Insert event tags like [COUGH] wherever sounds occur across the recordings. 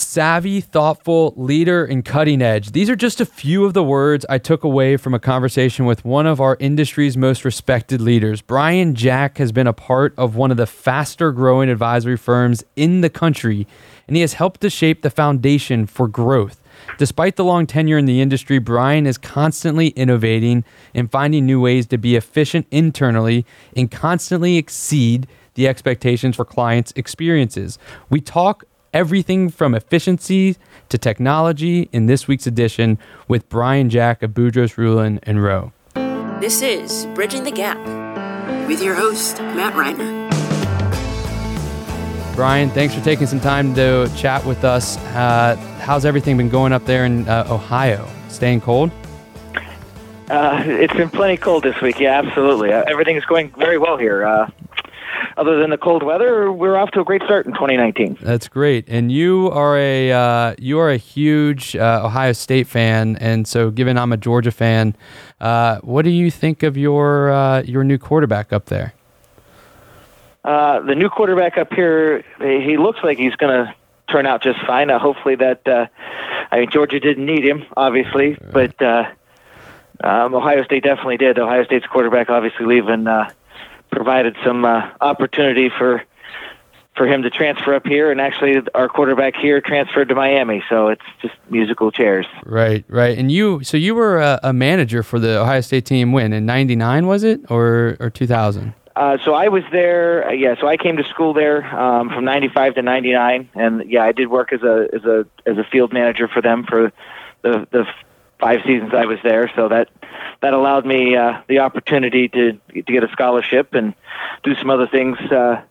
Savvy, thoughtful, leader, and cutting edge. These are just a few of the words I took away from a conversation with one of our industry's most respected leaders. Brian Jack has been a part of one of the faster growing advisory firms in the country, and he has helped to shape the foundation for growth. Despite the long tenure in the industry, Brian is constantly innovating and finding new ways to be efficient internally and constantly exceed the expectations for clients' experiences. We talk everything from efficiency to technology in this week's edition with Brian Jack of Budros, Ruhlin, and Roe. This is Bridging the Gap with your host, Matt Reiner. Brian, thanks for taking some time to chat with us. Uh, how's everything been going up there in uh, Ohio? Staying cold? Uh, it's been plenty cold this week. Yeah, absolutely. Uh, everything is going very well here. Uh, other than the cold weather, we're off to a great start in 2019. That's great. And you are a uh, you are a huge uh, Ohio State fan, and so given I'm a Georgia fan, uh, what do you think of your uh, your new quarterback up there? Uh, the new quarterback up here, he looks like he's going to turn out just fine. Uh, hopefully that I mean Georgia didn't need him, obviously, but um, Ohio State definitely did. Ohio State's quarterback obviously leaving provided some uh, opportunity for for him to transfer up here, and actually our quarterback here transferred to Miami, so it's just musical chairs. Right, right. And you, so you were a, a manager for the Ohio State team when in '99 was it or or 2000? Uh, so I was there. Uh, yeah, so I came to school there um, from '95 to '99, and yeah, I did work as a as a as a field manager for them for the the five seasons I was there. So that that allowed me uh, the opportunity to to get a scholarship and do some other things uh,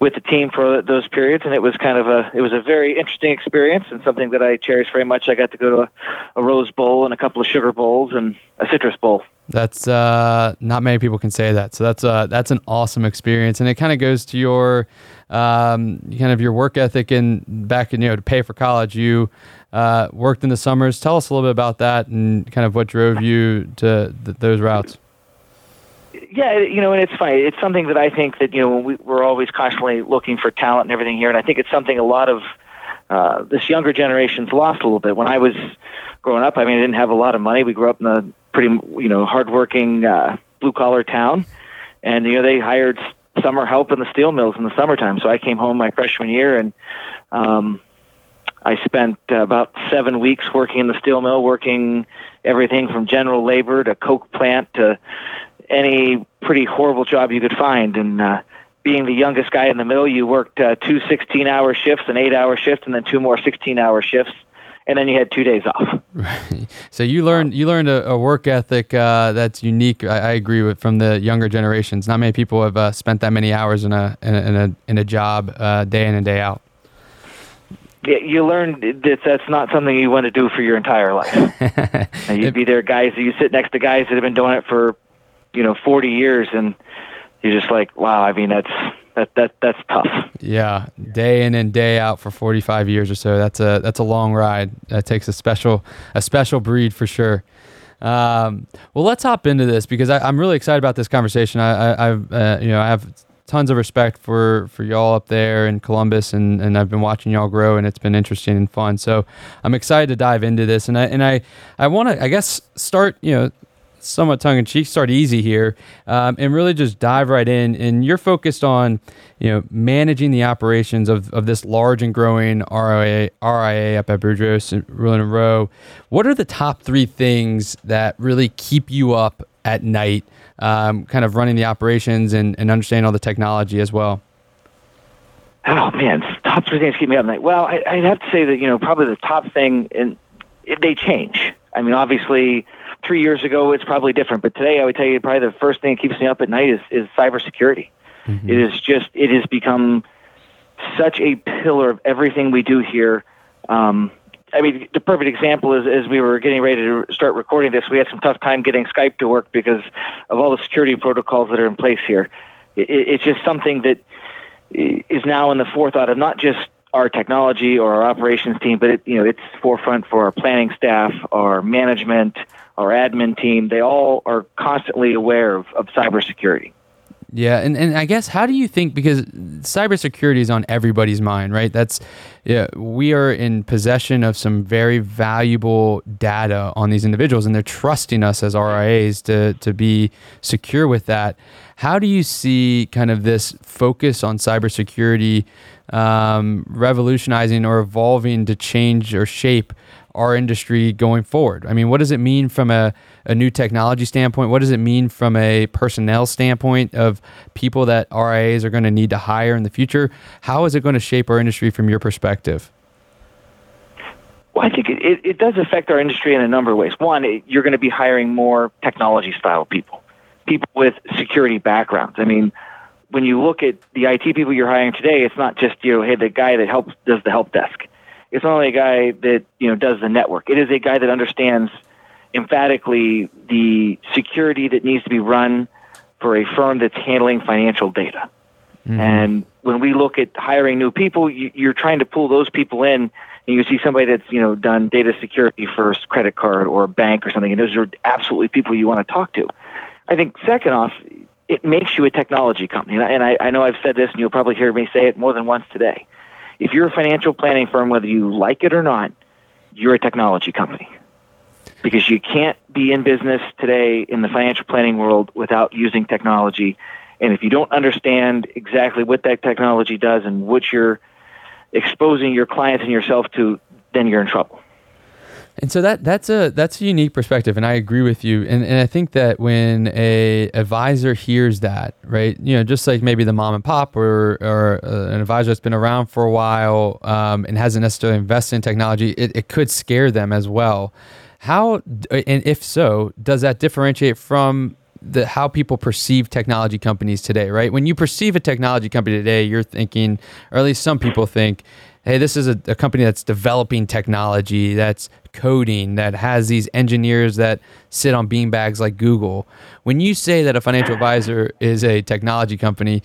with the team for those periods. And it was kind of a it was a very interesting experience and something that I cherish very much. I got to go to a, a Rose Bowl and a couple of Sugar Bowls and a Citrus Bowl. That's uh, not many people can say that. So that's uh, that's an awesome experience, and it kind of goes to your um, kind of your work ethic and back in you know to pay for college. You uh, worked in the summers. Tell us a little bit about that and kind of what drove you to th- those routes. Yeah, you know, and it's funny. It's something that I think that you know we, we're always constantly looking for talent and everything here, and I think it's something a lot of uh, this younger generation's lost a little bit. When I was growing up, I mean, I didn't have a lot of money. We grew up in a pretty, you know, hardworking uh, blue collar town, and you know they hired summer help in the steel mills in the summertime. So I came home my freshman year and um, I spent about seven weeks working in the steel mill, working everything from general labor to coke plant to any pretty horrible job you could find. And uh, being the youngest guy in the mill, you worked uh, two 16 hour shifts, an eight hour shift, and then two more 16 hour shifts. And then you had two days off. Right. [LAUGHS] So you learned you learned a, a work ethic uh, that's unique. I, I, agree with from the younger generations. Not many people have uh, spent that many hours in a in a in a, in a job uh, day in and day out Yeah, you learn that that's not something you want to do for your entire life. [LAUGHS] and you'd be there, guys. You sit next to guys that have been doing it for, you know, forty years, and you're just like, wow. I mean, that's that that that's tough. Yeah, day in and day out for 45 years or so. That's a that's a long ride. That takes a special a special breed for sure. Um, well, let's hop into this because I, am really excited about this conversation. I, I have uh, you know I have tons of respect for for y'all up there in Columbus, and and I've been watching y'all grow, and it's been interesting and fun. So I'm excited to dive into this, and I and I I want to I guess start you know somewhat tongue in cheek, start easy here, um, and really just dive right in. And you're focused on, you know, managing the operations of, of this large and growing RIA, RIA up at Budros, and Roe. What are the top three things that really keep you up at night um, kind of running the operations and, and understanding all the technology as well? Oh man, top three things keep me up at night. Well, I, would have to say that you know probably the top thing, and they change. I mean, obviously, three years ago it's probably different, but today I would tell you probably the first thing that keeps me up at night is is cybersecurity. Mm-hmm. It is just it has become such a pillar of everything we do here. Um, I mean, the perfect example is as we were getting ready to start recording this, we had some tough time getting Skype to work because of all the security protocols that are in place here. It, it's just something that is now in the forethought of not just our technology or our operations team, but it, you know, it's forefront for our planning staff, our management, our admin team. They all are constantly aware of, of cybersecurity. Yeah, and, and I guess how do you think because cybersecurity is on everybody's mind, right? That's yeah, we are in possession of some very valuable data on these individuals, and they're trusting us as RIAs to to be secure with that. How do you see kind of this focus on cybersecurity um, revolutionizing or evolving to change or shape our industry going forward? I mean, what does it mean from a, a new technology standpoint? What does it mean from a personnel standpoint of people that RIAs are going to need to hire in the future? How is it going to shape our industry from your perspective? Well, I think it, it, it does affect our industry in a number of ways. One, it, you're going to be hiring more technology style people, people with security backgrounds. I mean, when you look at the IT people you're hiring today, it's not just you know, hey, the guy that helps does the help desk it's not only a guy that you know does the network. It is a guy that understands emphatically the security that needs to be run for a firm that's handling financial data. Mm-hmm. And when we look at hiring new people, you, are trying to pull those people in, and you see somebody that's you know done data security for a credit card or a bank or something, and those are absolutely people you want to talk to. I think second off, it makes you a technology company, and I, I know I've said this, and you'll probably hear me say it more than once today if you're a financial planning firm, whether you like it or not, you're a technology company. Because you can't be in business today in the financial planning world without using technology. And if you don't understand exactly what that technology does and what you're exposing your clients and yourself to, then you're in trouble. And so that that's a that's a unique perspective, and I agree with you. And and I think that when a advisor hears that, right, you know, just like maybe the mom and pop or or uh, an advisor that's been around for a while um, and hasn't necessarily invested in technology, it, it could scare them as well. How and if so, does that differentiate from the how people perceive technology companies today? Right, when you perceive a technology company today, you're thinking, or at least some people think hey, this is a, a, company that's developing technology, that's coding, that has these engineers that sit on beanbags like Google. When you say that a financial advisor is a technology company,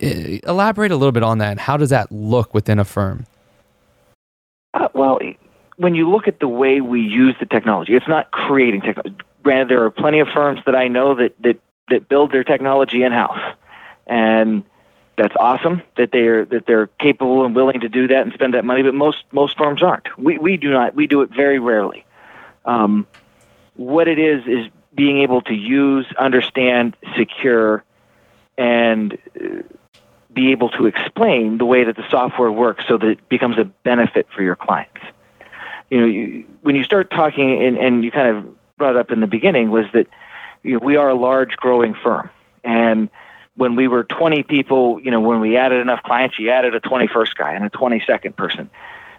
eh, elaborate a little bit on that. How does that look within a firm? Uh, well, when you look at the way we use the technology, it's not creating technology. Granted, there are plenty of firms that I know that that that build their technology in house, and that's awesome that they're that they're capable and willing to do that and spend that money. But most most firms aren't. We we do not. We do it very rarely. Um, what it is is being able to use, understand, secure, and uh, be able to explain the way that the software works so that it becomes a benefit for your clients. You know, you, when you start talking, and, and you kind of brought up in the beginning, was that you know, we are a large growing firm, and when we were 20 people, you know, when we added enough clients, you added a 21st guy and a 22nd person.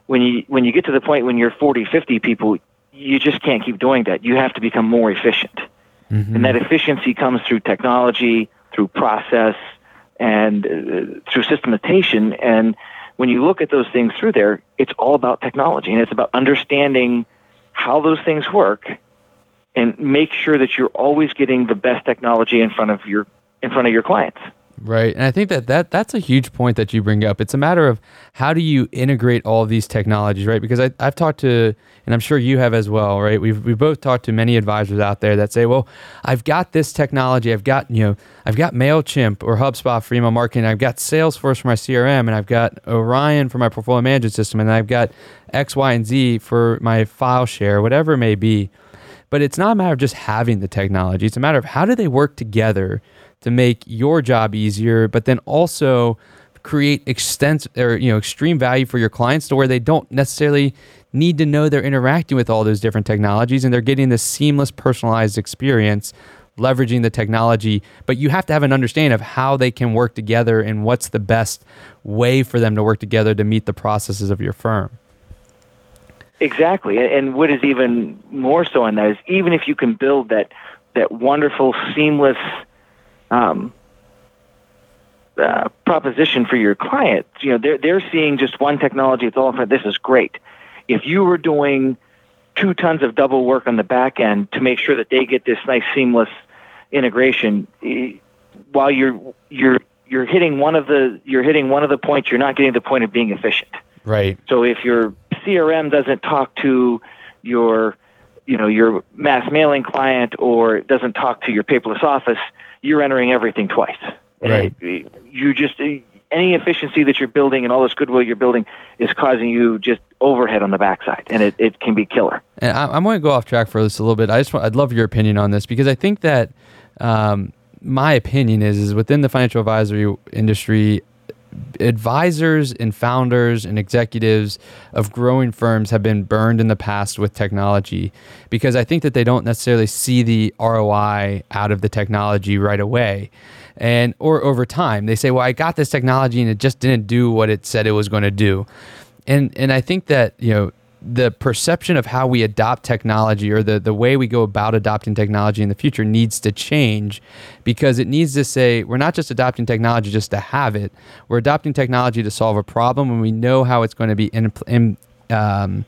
When you when you get to the point when you're 40, 50 people, you just can't keep doing that. You have to become more efficient. Mm-hmm. And that efficiency comes through technology, through process, and uh, through systematization. And when you look at those things through there, it's all about technology and it's about understanding how those things work and make sure that you're always getting the best technology in front of your in front of your clients. Right. And I think that, that that's a huge point that you bring up. It's a matter of how do you integrate all these technologies, right? Because I, I've talked to, and I'm sure you have as well, right? We've, we've both talked to many advisors out there that say, well, I've got this technology. I've got, you know, I've got MailChimp or HubSpot for email marketing. I've got Salesforce for my CRM and I've got Orion for my portfolio management system. And I've got X, Y, and Z for my file share, whatever it may be. But it's not a matter of just having the technology. It's a matter of how do they work together to make your job easier, but then also create extensive or you know extreme value for your clients to where they don't necessarily need to know they're interacting with all those different technologies and they're getting this seamless personalized experience leveraging the technology. But you have to have an understanding of how they can work together and what's the best way for them to work together to meet the processes of your firm. Exactly. And what is even more so in that is even if you can build that that wonderful seamless um, uh, proposition for your client. You know, they're they're seeing just one technology. It's all in front. This is great. If you were doing two tons of double work on the back end to make sure that they get this nice seamless integration, while you're you're you're hitting one of the you're hitting one of the points, you're not getting the point of being efficient. Right. So if your CRM doesn't talk to your you know your mass mailing client or doesn't talk to your paperless office, you're entering everything twice. Right. You just any efficiency that you're building and all this goodwill you're building is causing you just overhead on the backside, and it, it can be killer. And I, am going to go off track for this a little bit. I just want, I'd love your opinion on this because I think that um, my opinion is is within the financial advisory industry, advisors and founders and executives of growing firms have been burned in the past with technology because I think that they don't necessarily see the ROI out of the technology right away. And or over time they say well i got this technology and it just didn't do what it said it was going to do. And and i think that you know the perception of how we adopt technology or the, the way we go about adopting technology in the future needs to change because it needs to say we're not just adopting technology just to have it. We're adopting technology to solve a problem and we know how it's going to be in, in um,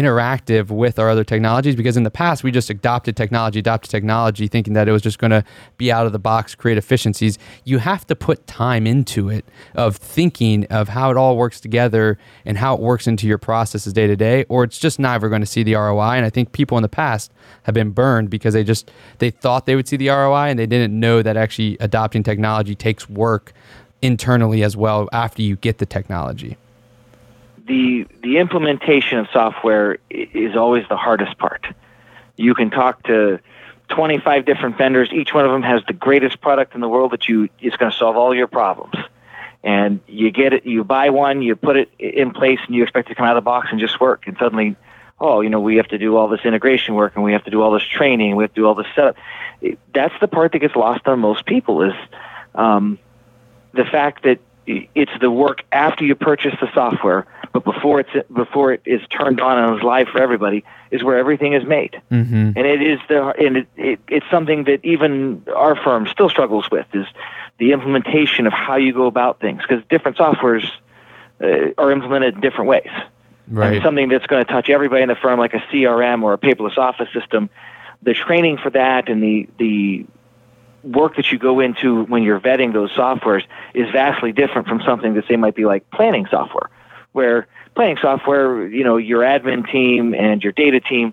interactive with our other technologies because in the past we just adopted technology, adopted technology, thinking that it was just going to be out of the box, create efficiencies. You have to put time into it of thinking of how it all works together and how it works into your processes day to day, or it's just never going to see the ROI. And I think people in the past have been burned because they just they thought they would see the ROI and they didn't know that actually adopting technology takes work internally as well after you get the technology the the implementation of software is always the hardest part. You can talk to 25 different vendors. Each one of them has the greatest product in the world that you is going to solve all your problems. And you get it, you buy one, you put it in place, and you expect it to come out of the box and just work. And suddenly, oh, you know, we have to do all this integration work, and we have to do all this training, we have to do all this setup. That's the part that gets lost on most people is um, the fact that it's the work after you purchase the software but before it's before it is turned on and is live for everybody is where everything is made. Mm-hmm. And it is the and it, it, it's something that even our firm still struggles with is the implementation of how you go about things because different softwares uh, are implemented in different ways. Right. And something that's going to touch everybody in the firm, like a CRM or a paperless office system, the training for that and the the work that you go into when you're vetting those softwares is vastly different from something that say might be like planning software where planning software, you know, your admin team and your data team,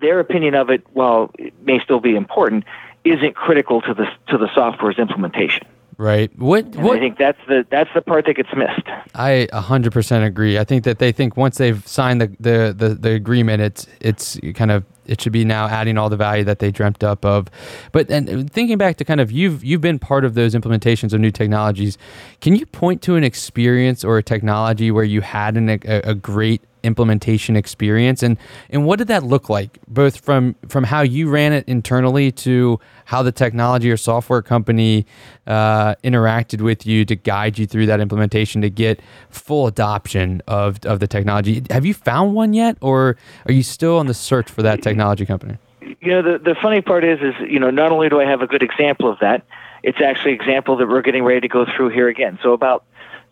their opinion of it, while it may still be important, isn't critical to the to the software's implementation. Right. What, what? I think that's the that's the part that gets missed. I 100% agree. I think that they think once they've signed the, the, the, the agreement, it's it's kind of it should be now adding all the value that they dreamt up of. But and uh, thinking back to kind of you've you've been part of those implementations of new technologies. Can you point to an experience or a technology where you had an, a, a great implementation experience. And and what did that look like both from from how you ran it internally to how the technology or software company uh, interacted with you to guide you through that implementation to get full adoption of of the technology? Have you found one yet or are you still on the search for that technology company? You know the the funny part is is you know not only do I have a good example of that it's actually an example that we're getting ready to go through here again. So about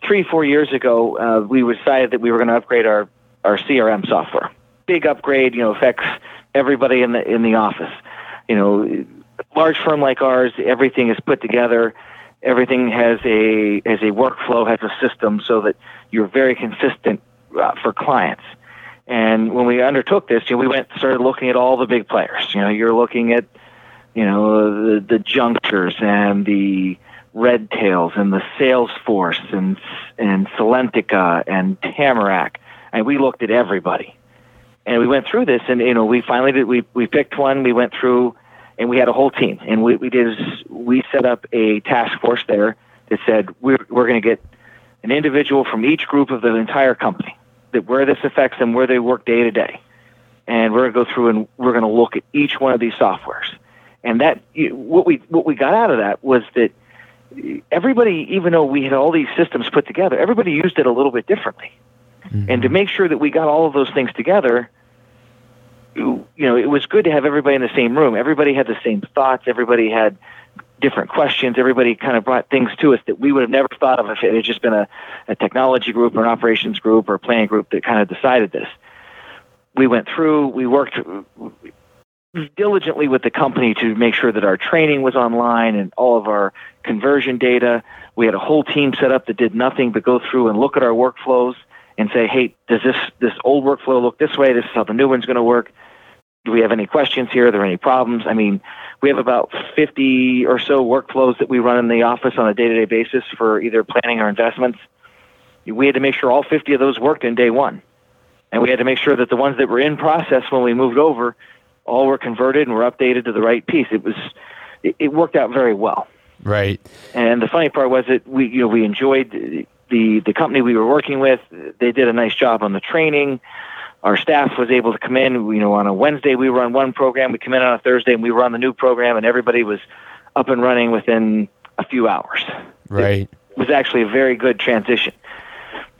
three four years ago uh, we decided that we were going to upgrade our our CRM software. Big upgrade, you know, affects everybody in the in the office. You know, large firm like ours, everything is put together. Everything has a has a workflow, has a system, so that you're very consistent uh, for clients. And when we undertook this, you know, we went started looking at all the big players. You know, you're looking at, you know, the the Junxures and the Redtails and the Salesforce and and Salentica and Tamarac and we looked at everybody, and we went through this, and you know, we finally did. We we picked one. We went through, and we had a whole team, and we we did we set up a task force there that said we're we're going to get an individual from each group of the entire company that where this affects them, where they work day to day, and we're going to go through and we're going to look at each one of these softwares, and that what we what we got out of that was that everybody, even though we had all these systems put together, everybody used it a little bit differently. Mm-hmm. And to make sure that we got all of those things together, you know, it was good to have everybody in the same room. Everybody had the same thoughts. Everybody had different questions. Everybody kind of brought things to us that we would have never thought of if it had just been a, a technology group or an operations group or a planning group that kind of decided this. We went through, we worked diligently with the company to make sure that our training was online and all of our conversion data. We had a whole team set up that did nothing but go through and look at our workflows and say, hey, does this this old workflow look this way? This is how the new one's going to work. Do we have any questions here? Are there any problems? I mean, we have about 50 or so workflows that we run in the office on a day-to-day basis for either planning or investments. We had to make sure all 50 of those worked in day one, and we had to make sure that the ones that were in process when we moved over all were converted and were updated to the right piece. It was it, it worked out very well. Right. And the funny part was that we you know we enjoyed the the company we were working with. They did a nice job on the training our staff was able to come in. You know, on a Wednesday we run one program. We come in on a Thursday and we run the new program, and everybody was up and running within a few hours. Right. It was actually a very good transition.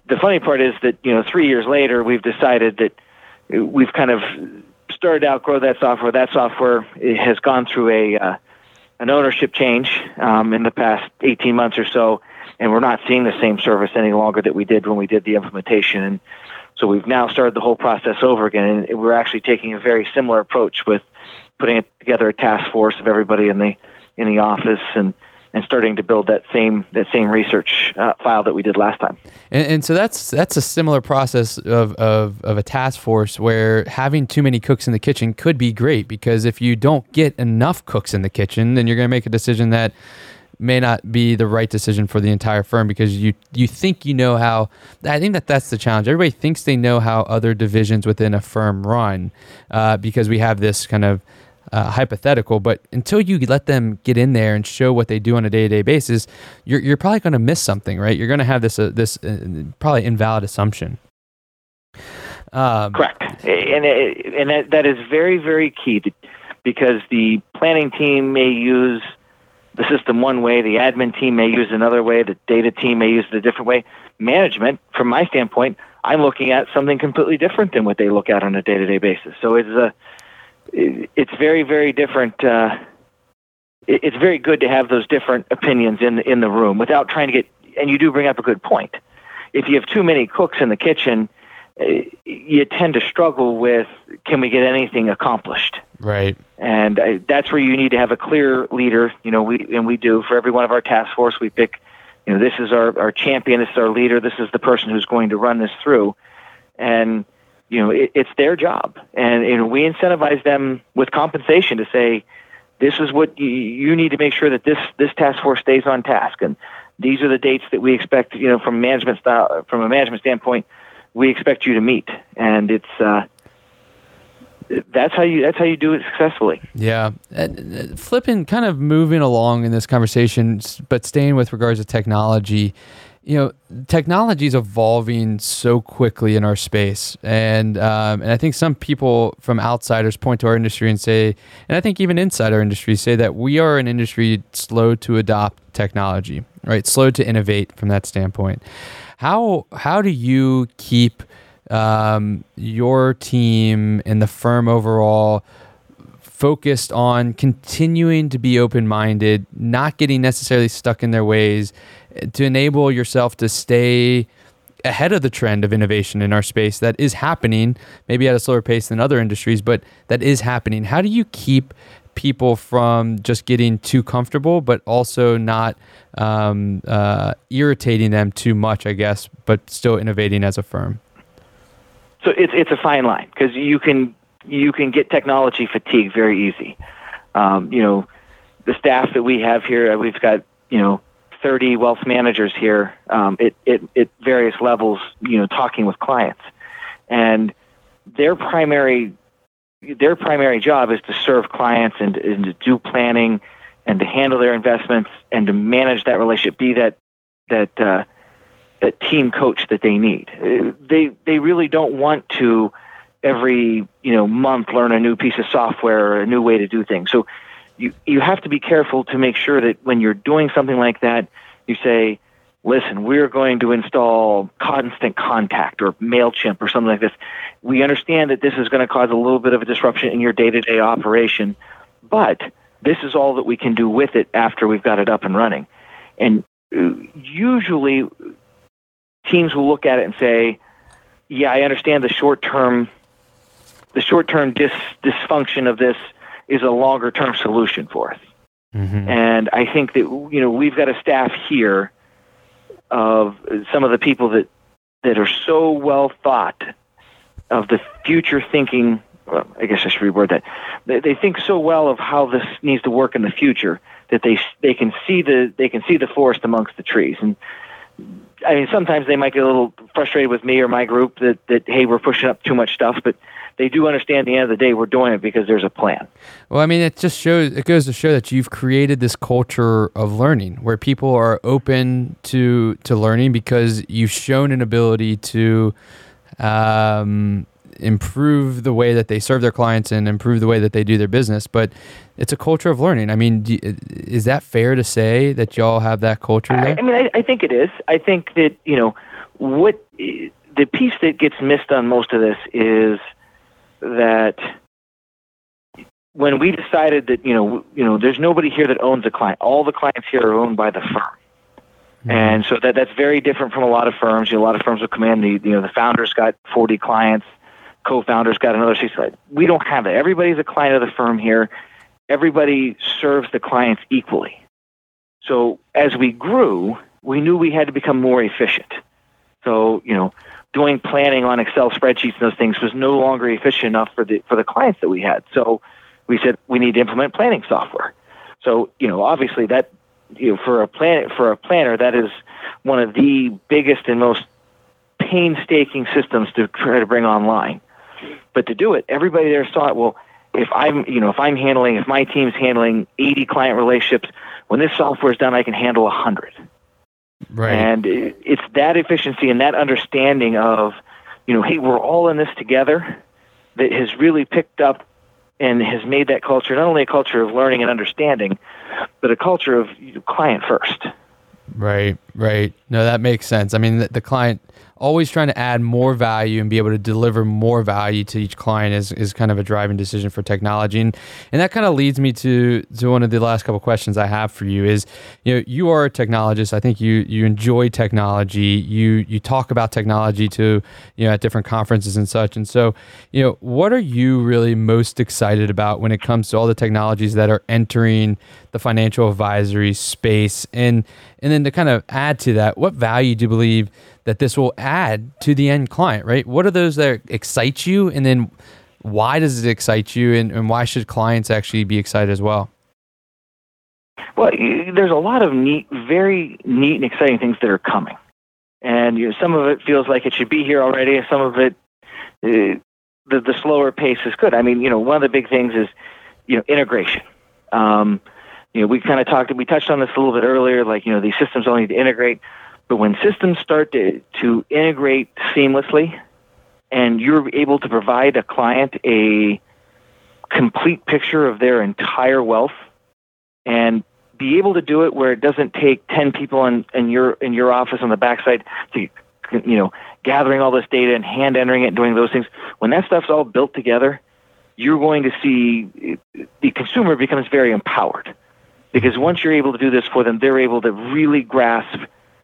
The funny part is that you know, three years later, we've decided that we've kind of started to outgrow that software. That software has gone through a uh, an ownership change um, in the past 18 months or so, and we're not seeing the same service any longer that we did when we did the implementation. And so we've now started the whole process over again, and we're actually taking a very similar approach with putting together a task force of everybody in the in the office and and starting to build that same that same research uh, file that we did last time. And, and, so that's that's a similar process of, of of a task force where having too many cooks in the kitchen could be great because if you don't get enough cooks in the kitchen, then you're going to make a decision that may not be the right decision for the entire firm because you you think you know how I think that that's the challenge. Everybody thinks they know how other divisions within a firm run uh, because we have this kind of uh, hypothetical, but until you let them get in there and show what they do on a day to day basis, you're you're probably going to miss something, right? You're going to have this uh, this uh, probably invalid assumption. Um, Correct, and and that, that is very very key because the planning team may use the system one way, the admin team may use another way, the data team may use it a different way. Management, from my standpoint, I'm looking at something completely different than what they look at on a day-to-day basis. So it's a, it's very, very different. Uh, it's very good to have those different opinions in in the room without trying to get. And you do bring up a good point. If you have too many cooks in the kitchen, you tend to struggle with can we get anything accomplished? Right. And uh, that's where you need to have a clear leader you know we and we do for every one of our task force. We pick you know this is our, our champion this is our leader this is the person who's going to run this through. And you know it, it's their job. And you know we incentivize them with compensation to say this is what you, you need to make sure that this this task force stays on task. And these are the dates that we expect you know from management style from a management standpoint we expect you to meet, and it's uh, that's how you that's how you do it successfully. Yeah, uh, flipping, kind of moving along in this conversation, but staying with regards to technology. You know, technology is evolving so quickly in our space, and um, and I think some people from outsiders point to our industry and say, and I think even inside our industry say that we are an industry slow to adopt technology, right? Slow to innovate from that standpoint. How how do you keep um, your team and the firm overall focused on continuing to be open minded, not getting necessarily stuck in their ways, to enable yourself to stay ahead of the trend of innovation in our space that is happening, maybe at a slower pace than other industries, but that is happening. How do you keep people from just getting too comfortable, but also not um, uh, irritating them too much, I guess, but still innovating as a firm? So it's it's a fine line because you can you can get technology fatigue very easy. Um, you know, the staff that we have here, we've got you know 30 wealth managers here um, at, at, at various levels, you know, talking with clients, and their primary their primary job is to serve clients and, and to do planning and to handle their investments and to manage that relationship, be that that uh, that team coach that they need. They they really don't want to every you know month learn a new piece of software or a new way to do things. So you you have to be careful to make sure that when you're doing something like that, you say, listen, we're going to install constant contact or MailChimp or something like this. We understand that this is going to cause a little bit of a disruption in your day to day operation, but this is all that we can do with it after we've got it up and running. And uh, usually, teams will look at it and say, yeah, I understand the short term. The short-term dis- dysfunction of this is a longer-term solution for us, mm-hmm. and I think that you know we've got a staff here of some of the people that that are so well thought of the future thinking well, I guess I should reword that. They, they think so well of how this needs to work in the future that they they can see the they can see the forest amongst the trees. And I mean, sometimes they might get a little frustrated with me or my group that that hey, we're pushing up too much stuff, but they do understand at the end of the day we're doing it because there's a plan. Well, I mean, it just shows it goes to show that you've created this culture of learning where people are open to to learning because you've shown an ability to um, improve the way that they serve their clients and improve the way that they do their business. But it's a culture of learning. I mean, do, is that fair to say that y'all have that culture there? I, I mean, I, I think it is. I think that you know what the piece that gets missed on most of this is that when we decided that you know you know there's nobody here that owns a client. All the clients here are owned by the firm. Mm-hmm. and so that that's very different from a lot of firms. You know, a lot of firms will come in the you know the founders got 40 clients co-founders got another 60 we don't have that. Everybody's a client of the firm here. Everybody serves the clients equally. So as we grew we knew we had to become more efficient. So you know doing planning on Excel spreadsheets and those things was no longer efficient enough for the for the clients that we had. So we said we need to implement planning software. So you know, obviously that you know for a plan for a planner that is one of the biggest and most painstaking systems to try to bring online. But to do it, everybody there saw it. Well, if I'm you know if I'm handling if my team's handling 80 client relationships, when this software is done, I can handle 100. Right. And it's that efficiency and that understanding of, you know, hey, we're all in this together that has really picked up and has made that culture not only a culture of learning and understanding, but a culture of client first. Right, right. No, that makes sense. I mean, the, the client always trying to add more value and be able to deliver more value to each client is, is kind of a driving decision for technology. And, and that kind of leads me to, to one of the last couple questions I have for you is, you know, you are a technologist. I think you, you enjoy technology. You, you talk about technology to, you know, at different conferences and such. And so, you know, what are you really most excited about when it comes to all the technologies that are entering the financial advisory space? And, and then to kind of add to that, what value do you believe that this will add to the end client, right? What are those that excite you? And then why does it excite you? And, and why should clients actually be excited as well? Well, there's a lot of neat, very neat and exciting things that are coming. And you know, some of it feels like it should be here already. Some of it, uh, the, the slower pace is good. I mean, you know, one of the big things is, you know, integration. Um, you know, we kind of talked, we touched on this a little bit earlier, like, you know, these systems all need to integrate. But when systems start to, to integrate seamlessly and you're able to provide a client a complete picture of their entire wealth and be able to do it where it doesn't take 10 people in, in your in your office on the backside to you know gathering all this data and hand entering it and doing those things when that stuff's all built together you're going to see the consumer becomes very empowered. Because once you're able to do this for them they're able to really grasp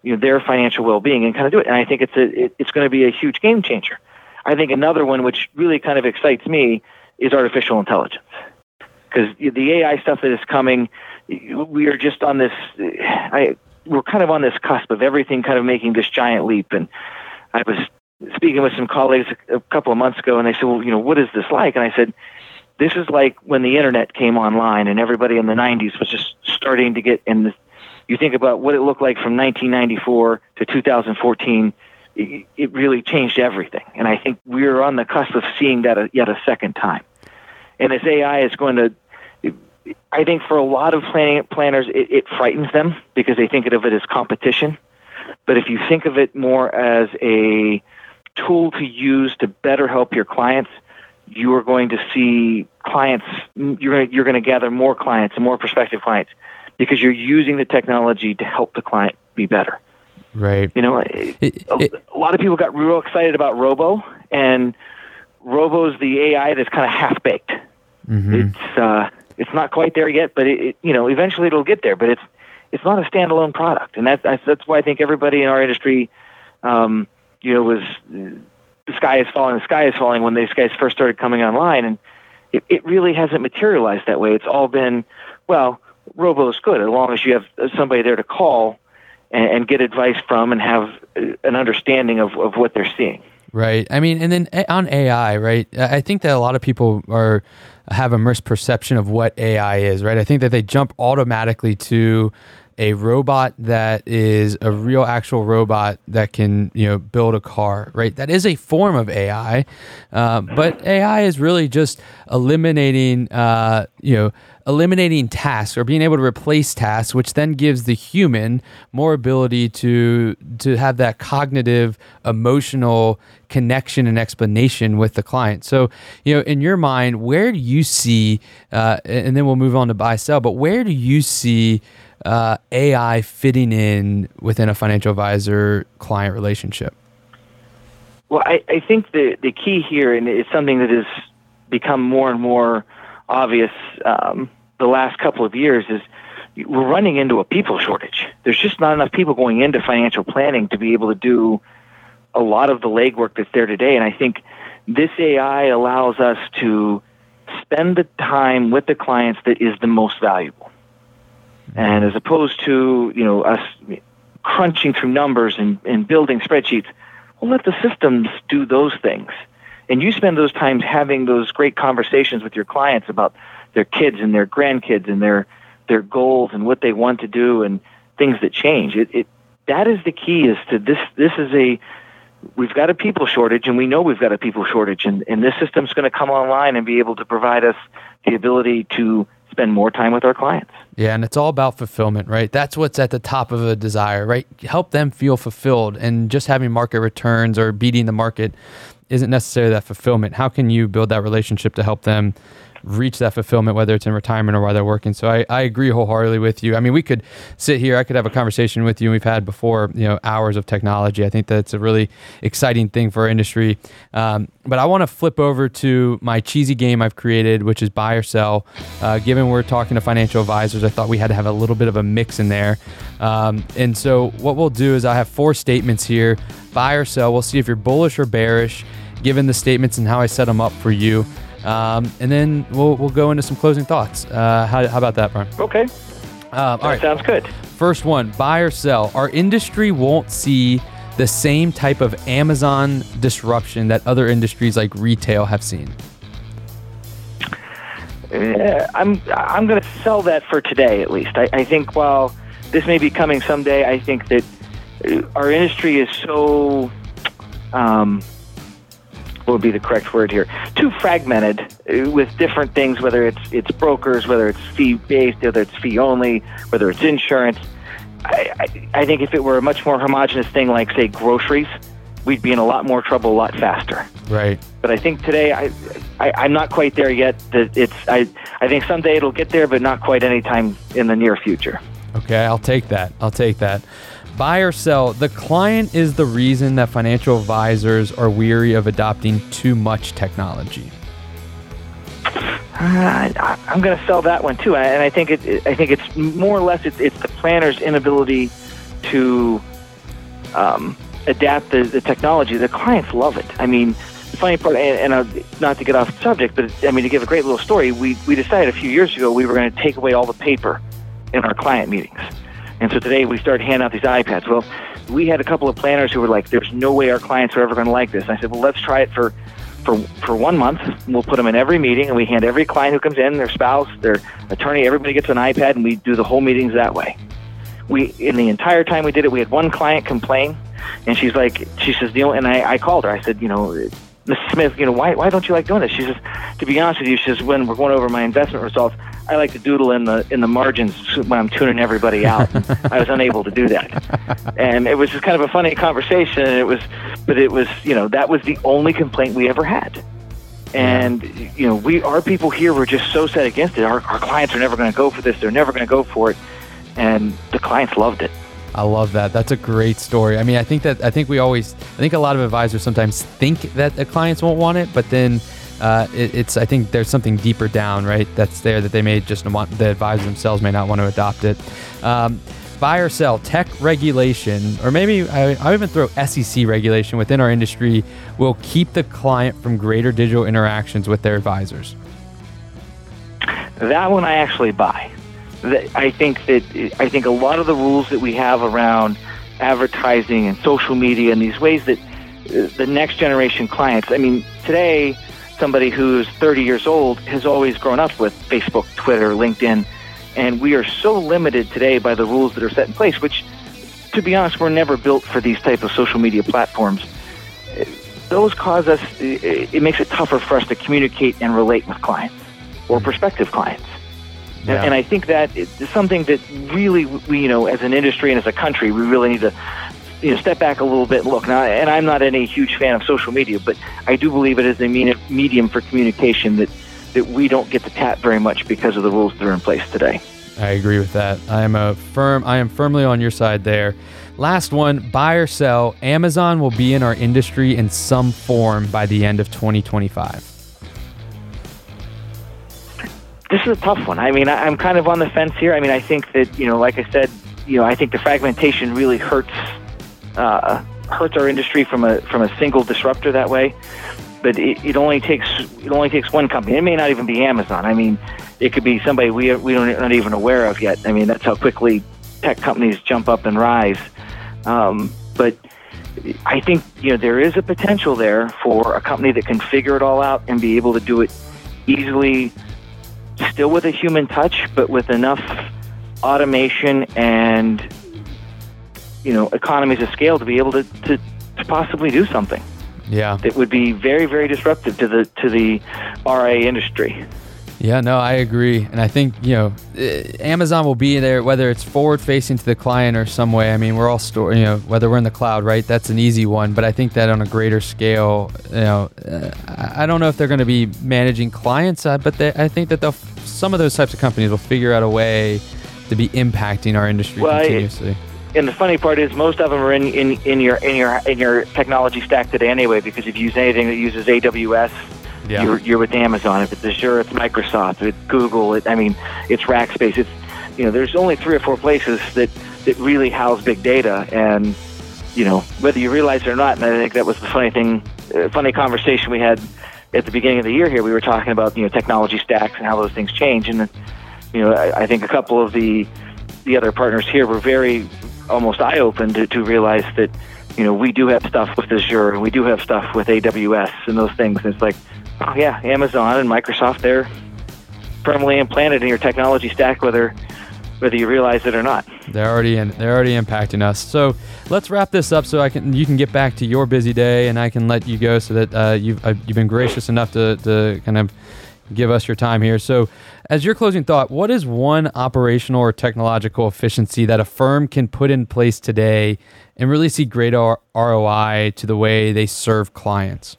you know their financial well-being and kind of do it. And I think it's a it, it's going to be a huge game changer. I think another one which really kind of excites me is artificial intelligence because the AI stuff that is coming, we are just on this. I we're kind of on this cusp of everything kind of making this giant leap. And I was speaking with some colleagues a couple of months ago, and they said, "Well, you know, what is this like?" And I said, "This is like when the internet came online, and everybody in the '90s was just starting to get in the you think about what it looked like from 1994 to 2014, it, it really changed everything. And I think we're on the cusp of seeing that a, yet a second time. And as AI is going to, I think for a lot of planning planners, it, it frightens them because they think of it as competition. But if you think of it more as a tool to use to better help your clients, you are going to see clients. You're you're going to gather more clients and more prospective clients because you're using the technology to help the client be better. Right. You know, it, it, a, lot of people got real excited about Robo, and Robo's the AI that's kind of half baked. Mm-hmm. It's uh, it's not quite there yet, but it, it, you know eventually it'll get there. But it's it's not a standalone product, and that's that's why I think everybody in our industry, um, you know, was the sky is falling, the sky is falling when these guys first started coming online, and it, it really hasn't materialized that way. It's all been well robo is good as long as you have somebody there to call and, and get advice from and have an understanding of, of what they're seeing. Right. I mean, and then on AI, right? I think that a lot of people are have a misperception of what AI is, right? I think that they jump automatically to a robot that is a real actual robot that can you know build a car right that is a form of ai uh, but ai is really just eliminating uh, you know eliminating tasks or being able to replace tasks, which then gives the human more ability to to have that cognitive, emotional connection and explanation with the client. So, you know, in your mind, where do you see, uh, and then we'll move on to buy sell, but where do you see uh, AI fitting in within a financial advisor client relationship? Well, I, I think the the key here, and it's something that has become more and more obvious um, the last couple of years is we're running into a people shortage. There's just not enough people going into financial planning to be able to do a lot of the legwork that's there today. And I think this AI allows us to spend the time with the clients that is the most valuable. And as opposed to, you know, us crunching through numbers and, and building spreadsheets, we'll let the systems do those things. And you spend those times having those great conversations with your clients about their kids and their grandkids and their their goals and what they want to do and things that change. It, it that is the key. Is to this this is a we've got a people shortage and we know we've got a people shortage and, and this system's going to come online and be able to provide us the ability to spend more time with our clients. Yeah, and it's all about fulfillment, right? That's what's at the top of a desire, right? Help them feel fulfilled and just having market returns or beating the market isn't necessarily that fulfillment. How can you build that relationship to help them reach that fulfillment, whether it's in retirement or while they're working. So I, I agree wholeheartedly with you. I mean, we could sit here, I could have a conversation with you, and we've had before, you know, hours of technology. I think that's a really exciting thing for our industry. Um, but I want to flip over to my cheesy game I've created, which is buy or sell. Uh, given we're talking to financial advisors, I thought we had to have a little bit of a mix in there. Um, and so what we'll do is I have four statements here buy or sell. We'll see if you're bullish or bearish given the statements and how I set them up for you. Um, and then we'll, we'll go into some closing thoughts. Uh, how, how about that, Brian? Okay. Um, all right. Sounds good. First one buy or sell. Our industry won't see the same type of Amazon disruption that other industries like retail have seen. Uh, I'm I'm going to sell that for today at least. I, I think while this may be coming someday, I think that uh, our industry is so um, would be the correct word here? Too fragmented uh, with different things, whether it's it's brokers, whether it's fee based, whether it's fee only, whether it's insurance. I, I, I think if it were a much more homogenous thing, like say groceries, we'd be in a lot more trouble a lot faster. Right. But I think today I, I I'm not quite there yet. That it's I I think someday it'll get there, but not quite anytime in the near future. Okay, I'll take that. I'll take that buy or sell, the client is the reason that financial advisors are weary of adopting too much technology. Uh, I, am going to sell that one too, and I think it. I think it's more or less it's, it's the planner's inability to um, adapt the, the technology. The clients love it. I mean, the funny part, and, and not to get off the subject, but I mean to give a great little story. We we decided a few years ago we were going to take away all the paper in our client meetings. And so today we started handing out these iPads. Well, we had a couple of planners who were like, "There's no way our clients are ever going to like this." And I said, "Well, let's try it for." For, for one month, we'll put them in every meeting, and we hand every client who comes in, their spouse, their attorney, everybody gets an iPad, and we do the whole meetings that way. We, in the entire time we did it, we had one client complain, and she's like, she says, know, and I, I called her. I said, you know, Mrs. Smith, you know, why, why don't you like doing this? She says, to be honest with you, she says, when we're going over my investment results, I like to doodle in the in the margins when I'm tuning everybody out. [LAUGHS] I was unable to do that, and it was just kind of a funny conversation. And it was, but it was you know that was the only complaint we ever had. And you know we our people here were just so set against it. Our, our clients are never going to go for this. They're never going to go for it, and the clients loved it. I love that. That's a great story. I mean, I think that I think we always I think a lot of advisors sometimes think that the clients won't want it, but then uh, it, it's I think there's something deeper down, right? That's there that they may just want the advisors themselves may not want to adopt it. Um, buy or sell tech regulation, or maybe I, I even throw SEC regulation within our industry will keep the client from greater digital interactions with their advisors. That one I actually buy. I think that I think a lot of the rules that we have around advertising and social media and these ways that the next generation clients. I mean, today, somebody who's 30 years old has always grown up with Facebook, Twitter, LinkedIn, and we are so limited today by the rules that are set in place, which, to be honest, were never built for these type of social media platforms. Those cause us, it makes it tougher for us to communicate and relate with clients or prospective clients. Yeah. And, I think that is something that really, we, you know, as an industry and as a country, we really need to you know, step back a little bit and look. Now, and I'm not any huge fan of social media, but I do believe it is a medium for communication that, that we don't get to tap very much because of the rules that are in place today. I agree with that. I am a firm. I am firmly on your side there. Last one: buy or sell. Amazon will be in our industry in some form by the end of 2025. This is a tough one. I mean, I'm kind of on the fence here. I mean, I think that you know, like I said, you know, I think the fragmentation really hurts uh, hurts our industry from a from a single disruptor that way. But it, it only takes it only takes one company. It may not even be Amazon. I mean, it could be somebody we we don't not even aware of yet. I mean, that's how quickly tech companies jump up and rise. Um, but I think you know there is a potential there for a company that can figure it all out and be able to do it easily, still with a human touch, but with enough automation and you know economies of scale to be able to, to, to possibly do something. Yeah, it would be very very disruptive to the to the RA industry. Yeah, no, I agree, and I think you know, eh, Amazon will be there whether it's forward facing to the client or some way. I mean, we're all store, you know, whether we're in the cloud, right? That's an easy one, but I think that on a greater scale, you know, uh, I don't know if they're going to be managing clients, uh, but they, I think that they'll some of those types of companies will figure out a way to be impacting our industry well, continuously. It, and the funny part is most of them are in, in, in your in your in your technology stack today anyway because if you use anything that uses AWS yeah. you're, you're with Amazon. If it's Azure it's Microsoft. If it's Google it, I mean it's Rackspace. It's you know there's only three or four places that that really house big data. And you know whether you realize it or not and I think that was the funny thing uh, funny conversation we had at the beginning of the year here. We were talking about you know technology stacks and how those things change. And you know I, I think a couple of the the other partners here were very almost eye opened to, to realize that you know we do have stuff with Azure and we do have stuff with AWS and those things. And it's like, oh yeah, Amazon and Microsoft they're firmly implanted in your technology stack, whether whether you realize it or not. They're already in, they're already impacting us. So let's wrap this up so I can you can get back to your busy day and I can let you go so that uh, you've uh, you've been gracious enough to to kind of give us your time here. So, as your closing thought, what is one operational or technological efficiency that a firm can put in place today and really see great ROI to the way they serve clients?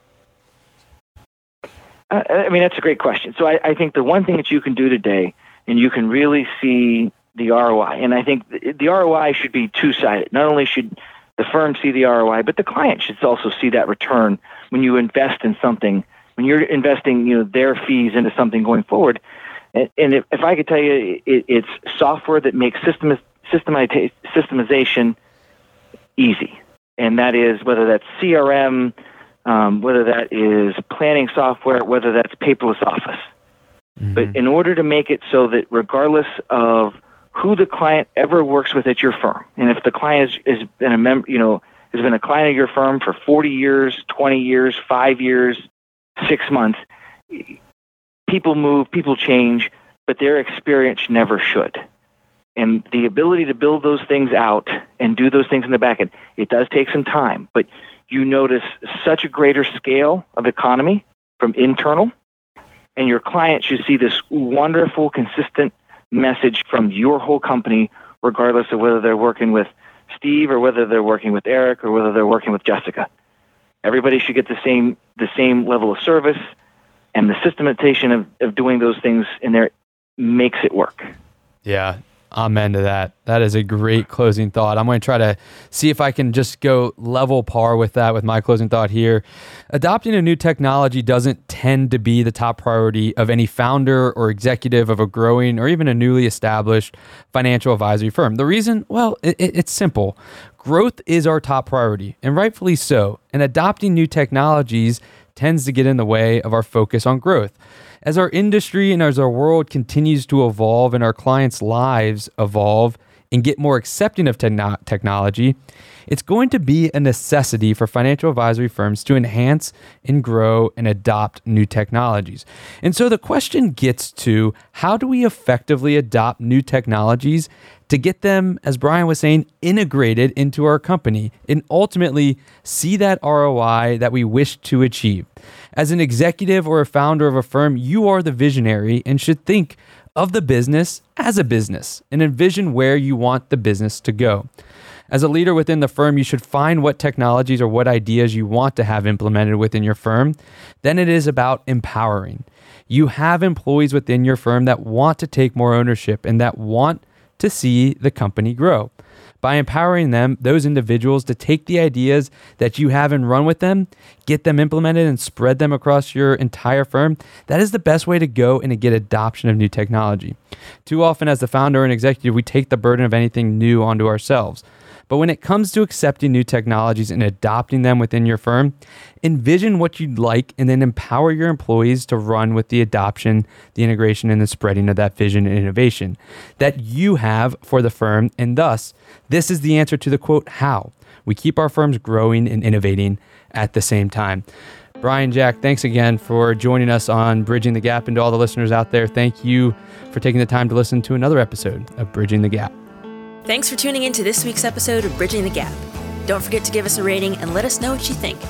Uh, I mean, that's a great question. So, I, I, think the one thing that you can do today, and you can really see the ROI, and I think the, the ROI should be two sided. Not only should the firm see the ROI, but the client should also see that return when you invest in something when you're investing, you know, their fees into something going forward. And, and if, if, I could tell you, it, it's software that makes system, systemization easy, and that is whether that's CRM, um, whether that is planning software, whether that's paperless office. Mm-hmm. But in order to make it so that regardless of who the client ever works with at your firm, and if the client has, has been a member, you know, has been a client of your firm for 40 years, 20 years, five years, six months, people move, people change, but their experience never should. And the ability to build those things out and do those things in the back end, it does take some time, but you notice such a greater scale of economy from internal, and your client should see this wonderful, consistent message from your whole company, regardless of whether they're working with Steve or whether they're working with Eric or whether they're working with Jessica. Everybody should get the same the same level of service, and the systematization of, of doing those things in there makes it work. Yeah, Amen to that. That is a great closing thought. I'm going to try to see if I can just go level par with that with my closing thought here. Adopting a new technology doesn't tend to be the top priority of any founder or executive of a growing or even a newly established financial advisory firm. The reason, well, it, it's simple. Growth is our top priority, and rightfully so. And adopting new technologies tends to get in the way of our focus on growth. As our industry and as our world continues to evolve and our clients' lives evolve, and get more accepting of te- technology, it's going to be a necessity for financial advisory firms to enhance and grow and adopt new technologies. And so the question gets to how do we effectively adopt new technologies to get them, as Brian was saying, integrated into our company and ultimately see that ROI that we wish to achieve. As an executive or a founder of a firm, you are the visionary and should think of the business as a business and envision where you want the business to go. As a leader within the firm, you should find what technologies or what ideas you want to have implemented within your firm. Then it is about empowering. You have employees within your firm that want to take more ownership and that want to see the company grow. By empowering them, those individuals, to take the ideas that you have and run with them, get them implemented, and spread them across your entire firm, that is the best way to go and to get adoption of new technology. Too often, as the founder and executive, we take the burden of anything new onto ourselves. But when it comes to accepting new technologies and adopting them within your firm, envision what you'd like and then empower your employees to run with the adoption, the integration, and the spreading of that vision and innovation that you have for the firm. And thus, this is the answer to the quote, how we keep our firms growing and innovating at the same time. Brian Jack, thanks again for joining us on Bridging the Gap. And to all the listeners out there, thank you for taking the time to listen to another episode of Bridging the Gap. Thanks for tuning in to this week's episode of Bridging the Gap. Don't forget to give us a rating and let us know what you think.